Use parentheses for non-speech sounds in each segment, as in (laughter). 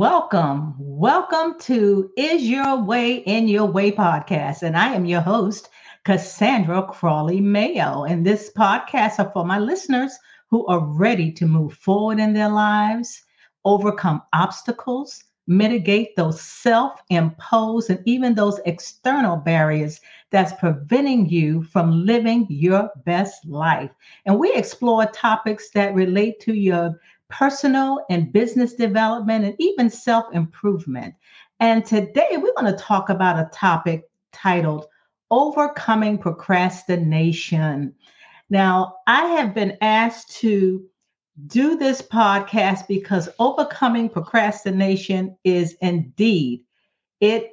Welcome. Welcome to Is Your Way in Your Way podcast. And I am your host, Cassandra Crawley Mayo. And this podcast are for my listeners who are ready to move forward in their lives, overcome obstacles, mitigate those self imposed and even those external barriers that's preventing you from living your best life. And we explore topics that relate to your personal and business development, and even self improvement. And today we're going to talk about a topic titled Overcoming Procrastination. Now, I have been asked to do this podcast because overcoming procrastination is indeed it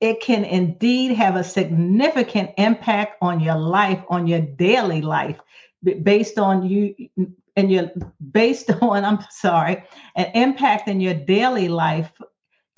it can indeed have a significant impact on your life on your daily life based on you and you're based (laughs) on, I'm sorry, an impact in your daily life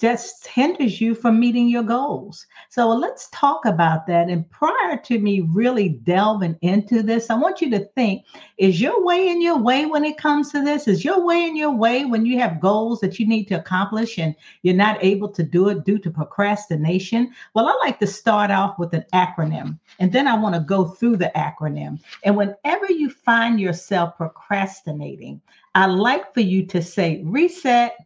just hinders you from meeting your goals. So uh, let's talk about that. And prior to me really delving into this, I want you to think is your way in your way when it comes to this? Is your way in your way when you have goals that you need to accomplish and you're not able to do it due to procrastination? Well, I like to start off with an acronym and then I want to go through the acronym. And whenever you find yourself procrastinating, I like for you to say reset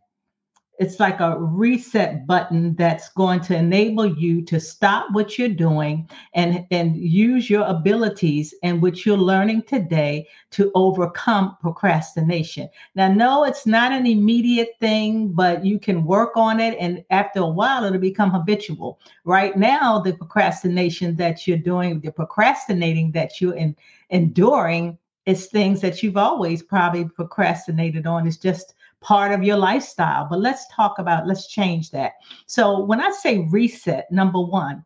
it's like a reset button that's going to enable you to stop what you're doing and and use your abilities and what you're learning today to overcome procrastination. Now no it's not an immediate thing but you can work on it and after a while it'll become habitual. Right now the procrastination that you're doing the procrastinating that you're in, enduring is things that you've always probably procrastinated on. It's just part of your lifestyle. But let's talk about, let's change that. So when I say reset, number one,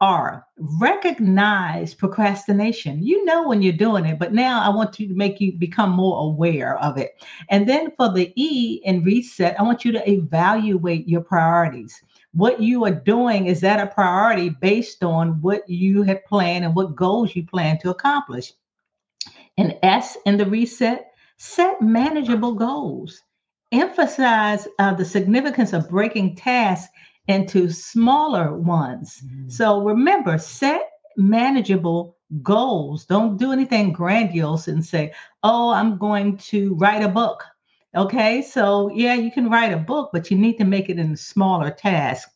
R, recognize procrastination. You know when you're doing it, but now I want to make you become more aware of it. And then for the E in reset, I want you to evaluate your priorities. What you are doing is that a priority based on what you have planned and what goals you plan to accomplish. And S in the reset, set manageable goals emphasize uh, the significance of breaking tasks into smaller ones. Mm-hmm. So remember, set manageable goals. Don't do anything grandiose and say, oh, I'm going to write a book. Okay, so yeah, you can write a book, but you need to make it in a smaller task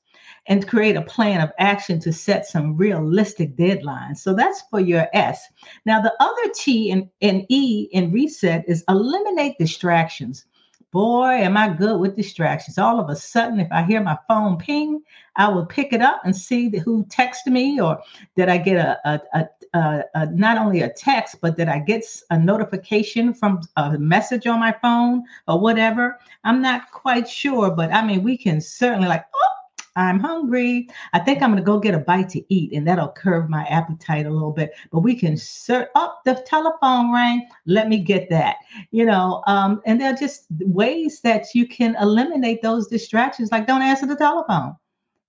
and create a plan of action to set some realistic deadlines. So that's for your S. Now, the other T and, and E in reset is eliminate distractions boy, am I good with distractions. All of a sudden, if I hear my phone ping, I will pick it up and see who texted me or did I get a, a, a, a, not only a text, but that I get a notification from a message on my phone or whatever. I'm not quite sure, but I mean, we can certainly like, oh, I'm hungry. I think I'm going to go get a bite to eat, and that'll curb my appetite a little bit. But we can search up oh, the telephone rang. Let me get that. You know, um, and there are just ways that you can eliminate those distractions. Like don't answer the telephone.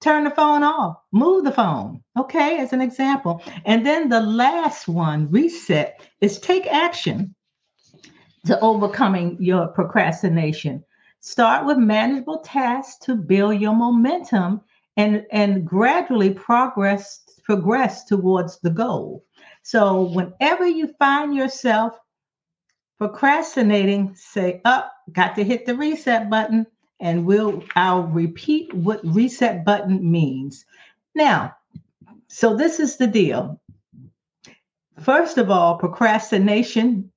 Turn the phone off, move the phone. Okay, as an example. And then the last one, reset, is take action to overcoming your procrastination. Start with manageable tasks to build your momentum and, and gradually progress progress towards the goal. So whenever you find yourself procrastinating, say, up, oh, got to hit the reset button, and we'll I'll repeat what reset button means. Now, so this is the deal. First of all, procrastination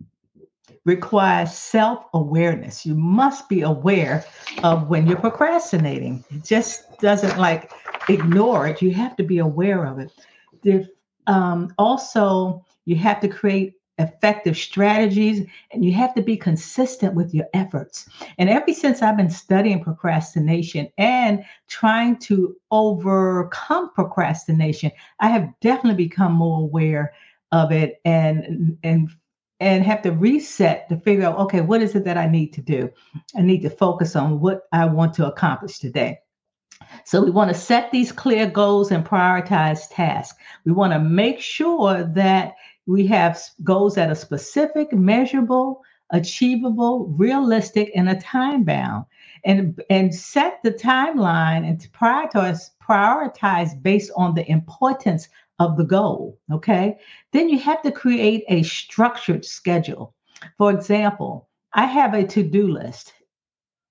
requires self awareness. You must be aware of when you're procrastinating. It just doesn't like ignore it. You have to be aware of it. um, also, you have to create effective strategies and you have to be consistent with your efforts. And ever since I've been studying procrastination and trying to overcome procrastination, I have definitely become more aware of it and and and have to reset to figure out okay, what is it that I need to do? I need to focus on what I want to accomplish today. So we want to set these clear goals and prioritize tasks. We want to make sure that we have goals that are specific, measurable, achievable, realistic, and a time bound. And, and set the timeline and prioritize, prioritize based on the importance of the goal. Okay. Then you have to create a structured schedule. For example, I have a to do list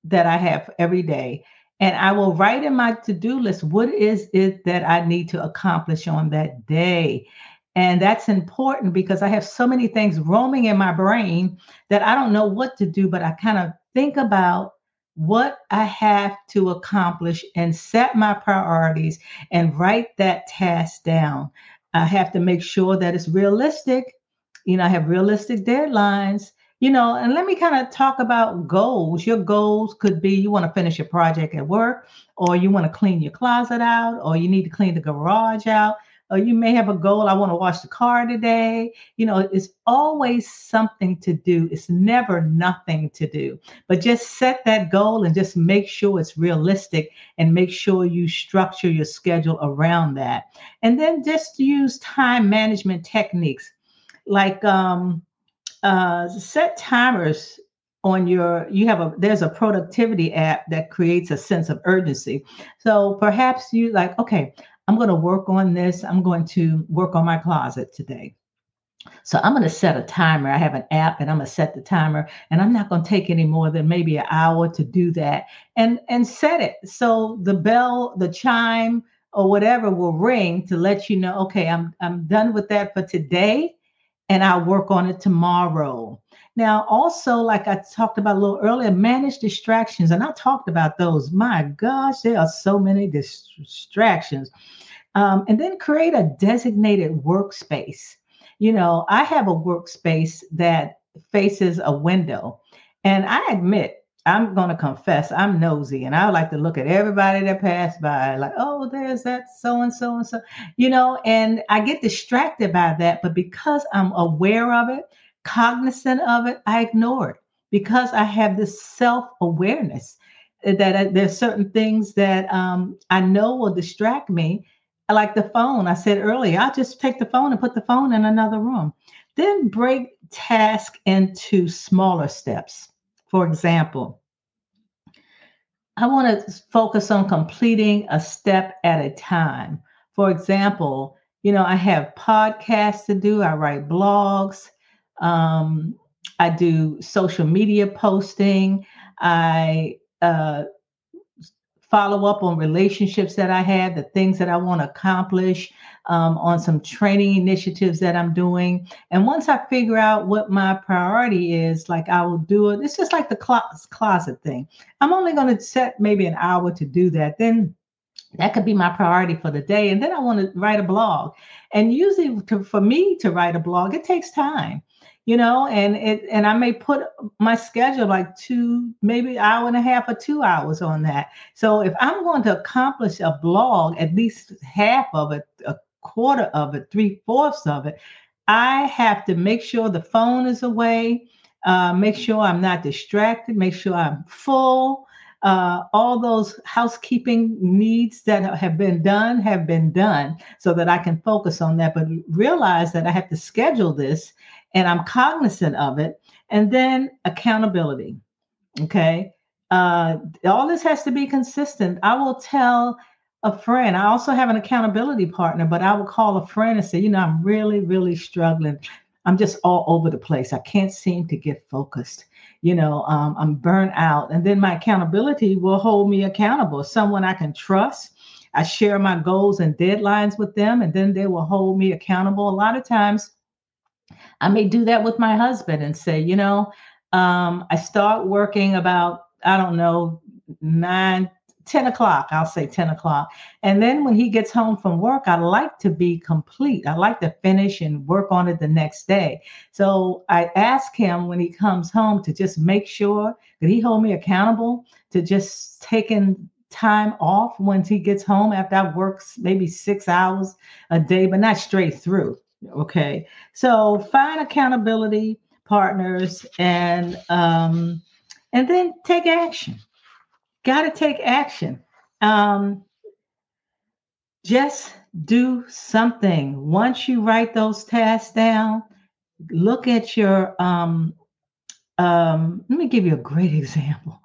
that I have every day. And I will write in my to do list what is it that I need to accomplish on that day. And that's important because I have so many things roaming in my brain that I don't know what to do, but I kind of think about what I have to accomplish and set my priorities and write that task down. I have to make sure that it's realistic. You know, I have realistic deadlines, you know, and let me kind of talk about goals. Your goals could be you want to finish your project at work, or you want to clean your closet out, or you need to clean the garage out or you may have a goal i want to wash the car today. You know it's always something to do. It's never nothing to do. But just set that goal and just make sure it's realistic and make sure you structure your schedule around that. And then just use time management techniques. Like um, uh, set timers on your you have a there's a productivity app that creates a sense of urgency. So perhaps you like okay I'm going to work on this. I'm going to work on my closet today. So I'm going to set a timer. I have an app and I'm going to set the timer and I'm not going to take any more than maybe an hour to do that and and set it. So the bell, the chime or whatever will ring to let you know, okay, I'm I'm done with that for today and I'll work on it tomorrow. Now, also, like I talked about a little earlier, manage distractions. And I talked about those. My gosh, there are so many distractions. Um, and then create a designated workspace. You know, I have a workspace that faces a window. And I admit, I'm going to confess, I'm nosy and I like to look at everybody that passed by, like, oh, there's that so and so and so, you know, and I get distracted by that. But because I'm aware of it, cognizant of it, I ignore it because I have this self awareness that I, there's certain things that um, I know will distract me. Like the phone, I said earlier, I'll just take the phone and put the phone in another room. Then break task into smaller steps. For example, I want to focus on completing a step at a time. For example, you know, I have podcasts to do, I write blogs, um, I do social media posting. I uh, follow up on relationships that I have, the things that I want to accomplish, um, on some training initiatives that I'm doing. And once I figure out what my priority is, like I will do it. It's just like the clo- closet thing. I'm only going to set maybe an hour to do that. Then that could be my priority for the day. And then I want to write a blog. And usually, to, for me to write a blog, it takes time you know and it and i may put my schedule like two maybe hour and a half or two hours on that so if i'm going to accomplish a blog at least half of it a quarter of it three fourths of it i have to make sure the phone is away uh, make sure i'm not distracted make sure i'm full uh, all those housekeeping needs that have been done have been done so that I can focus on that. But realize that I have to schedule this and I'm cognizant of it. And then accountability. Okay. Uh, all this has to be consistent. I will tell a friend, I also have an accountability partner, but I will call a friend and say, you know, I'm really, really struggling. I'm just all over the place. I can't seem to get focused. You know, um, I'm burnt out. And then my accountability will hold me accountable, someone I can trust. I share my goals and deadlines with them, and then they will hold me accountable. A lot of times, I may do that with my husband and say, you know, um, I start working about, I don't know, nine, 10 o'clock. I'll say 10 o'clock. And then when he gets home from work, I like to be complete. I like to finish and work on it the next day. So I ask him when he comes home to just make sure that he hold me accountable to just taking time off once he gets home after I work maybe six hours a day, but not straight through. Okay. So find accountability partners and um and then take action got to take action. Um, just do something. Once you write those tasks down, look at your. Um, um, let me give you a great (laughs) example.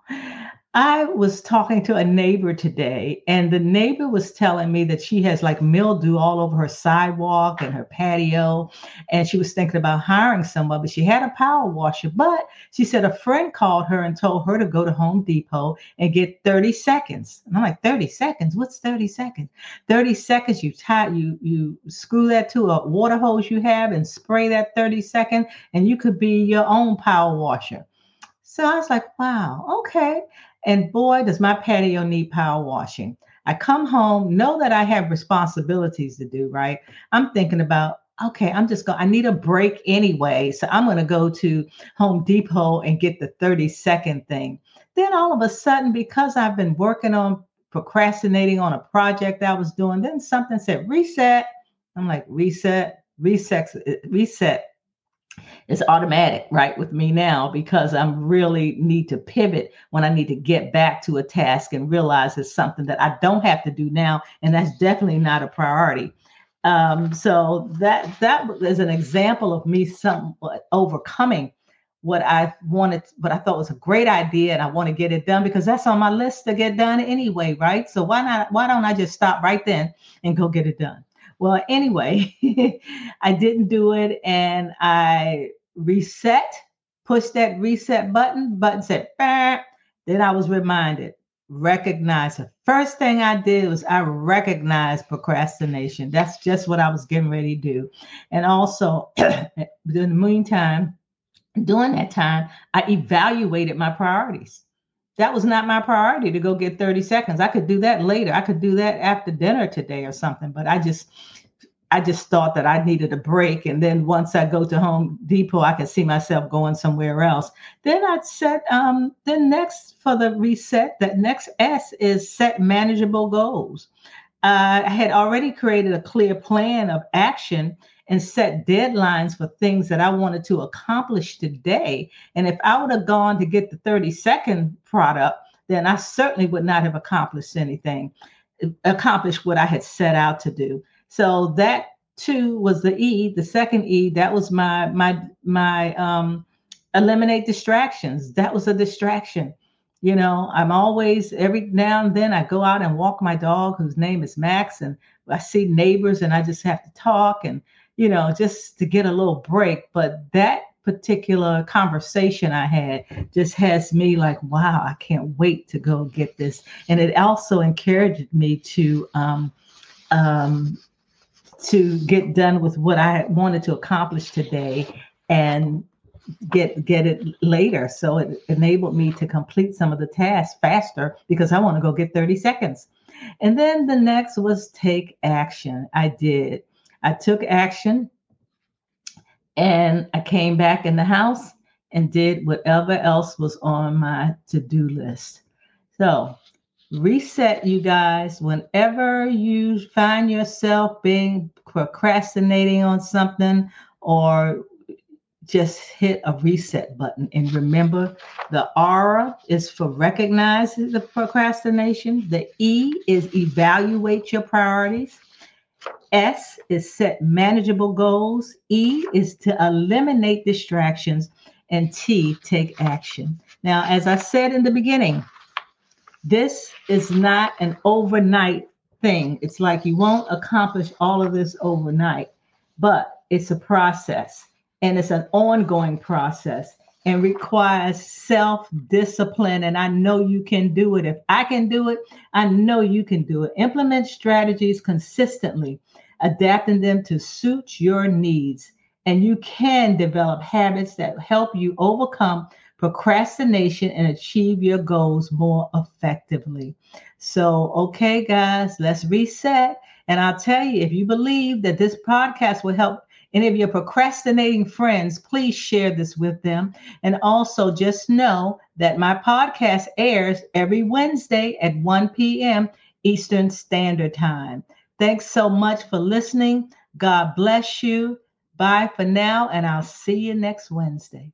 I was talking to a neighbor today, and the neighbor was telling me that she has like mildew all over her sidewalk and her patio. And she was thinking about hiring someone, but she had a power washer. But she said a friend called her and told her to go to Home Depot and get 30 seconds. And I'm like, 30 seconds? What's 30 seconds? 30 seconds, you tie, you you screw that to a water hose you have and spray that 30 second, and you could be your own power washer. So I was like, wow, okay. And boy, does my patio need power washing. I come home, know that I have responsibilities to do, right? I'm thinking about, okay, I'm just going, I need a break anyway. So I'm going to go to Home Depot and get the 30 second thing. Then all of a sudden, because I've been working on procrastinating on a project I was doing, then something said reset. I'm like, reset, reset, reset it's automatic right with me now because i'm really need to pivot when i need to get back to a task and realize it's something that i don't have to do now and that's definitely not a priority. Um, so that that is an example of me somewhat overcoming what i wanted what i thought was a great idea and i want to get it done because that's on my list to get done anyway right? So why not why don't i just stop right then and go get it done well, anyway, (laughs) I didn't do it and I reset, pushed that reset button, button said, bah. then I was reminded, recognize the first thing I did was I recognized procrastination. That's just what I was getting ready to do. And also, (clears throat) in the meantime, during that time, I evaluated my priorities that was not my priority to go get 30 seconds. I could do that later. I could do that after dinner today or something, but I just I just thought that I needed a break. And then once I go to Home Depot, I can see myself going somewhere else. Then I'd set um then next for the reset, that next S is set manageable goals. Uh, I had already created a clear plan of action and set deadlines for things that I wanted to accomplish today. And if I would have gone to get the 30 second product, then I certainly would not have accomplished anything, accomplished what I had set out to do. So that too was the E, the second E, that was my my my um eliminate distractions. That was a distraction. You know, I'm always every now and then I go out and walk my dog whose name is Max and I see neighbors and I just have to talk and you know, just to get a little break. But that particular conversation I had just has me like, wow, I can't wait to go get this. And it also encouraged me to um, um, to get done with what I wanted to accomplish today and get get it later. So it enabled me to complete some of the tasks faster because I want to go get 30 seconds. And then the next was take action. I did. I took action and I came back in the house and did whatever else was on my to do list. So, reset, you guys. Whenever you find yourself being procrastinating on something or just hit a reset button and remember the R is for recognize the procrastination. The E is evaluate your priorities. S is set manageable goals. E is to eliminate distractions. And T, take action. Now, as I said in the beginning, this is not an overnight thing. It's like you won't accomplish all of this overnight, but it's a process and it's an ongoing process and requires self discipline. And I know you can do it. If I can do it, I know you can do it. Implement strategies consistently, adapting them to suit your needs. And you can develop habits that help you overcome procrastination and achieve your goals more effectively. So, okay, guys, let's reset. And I'll tell you, if you believe that this podcast will help any of your procrastinating friends, please share this with them. And also just know that my podcast airs every Wednesday at 1 p.m. Eastern Standard Time. Thanks so much for listening. God bless you. Bye for now, and I'll see you next Wednesday.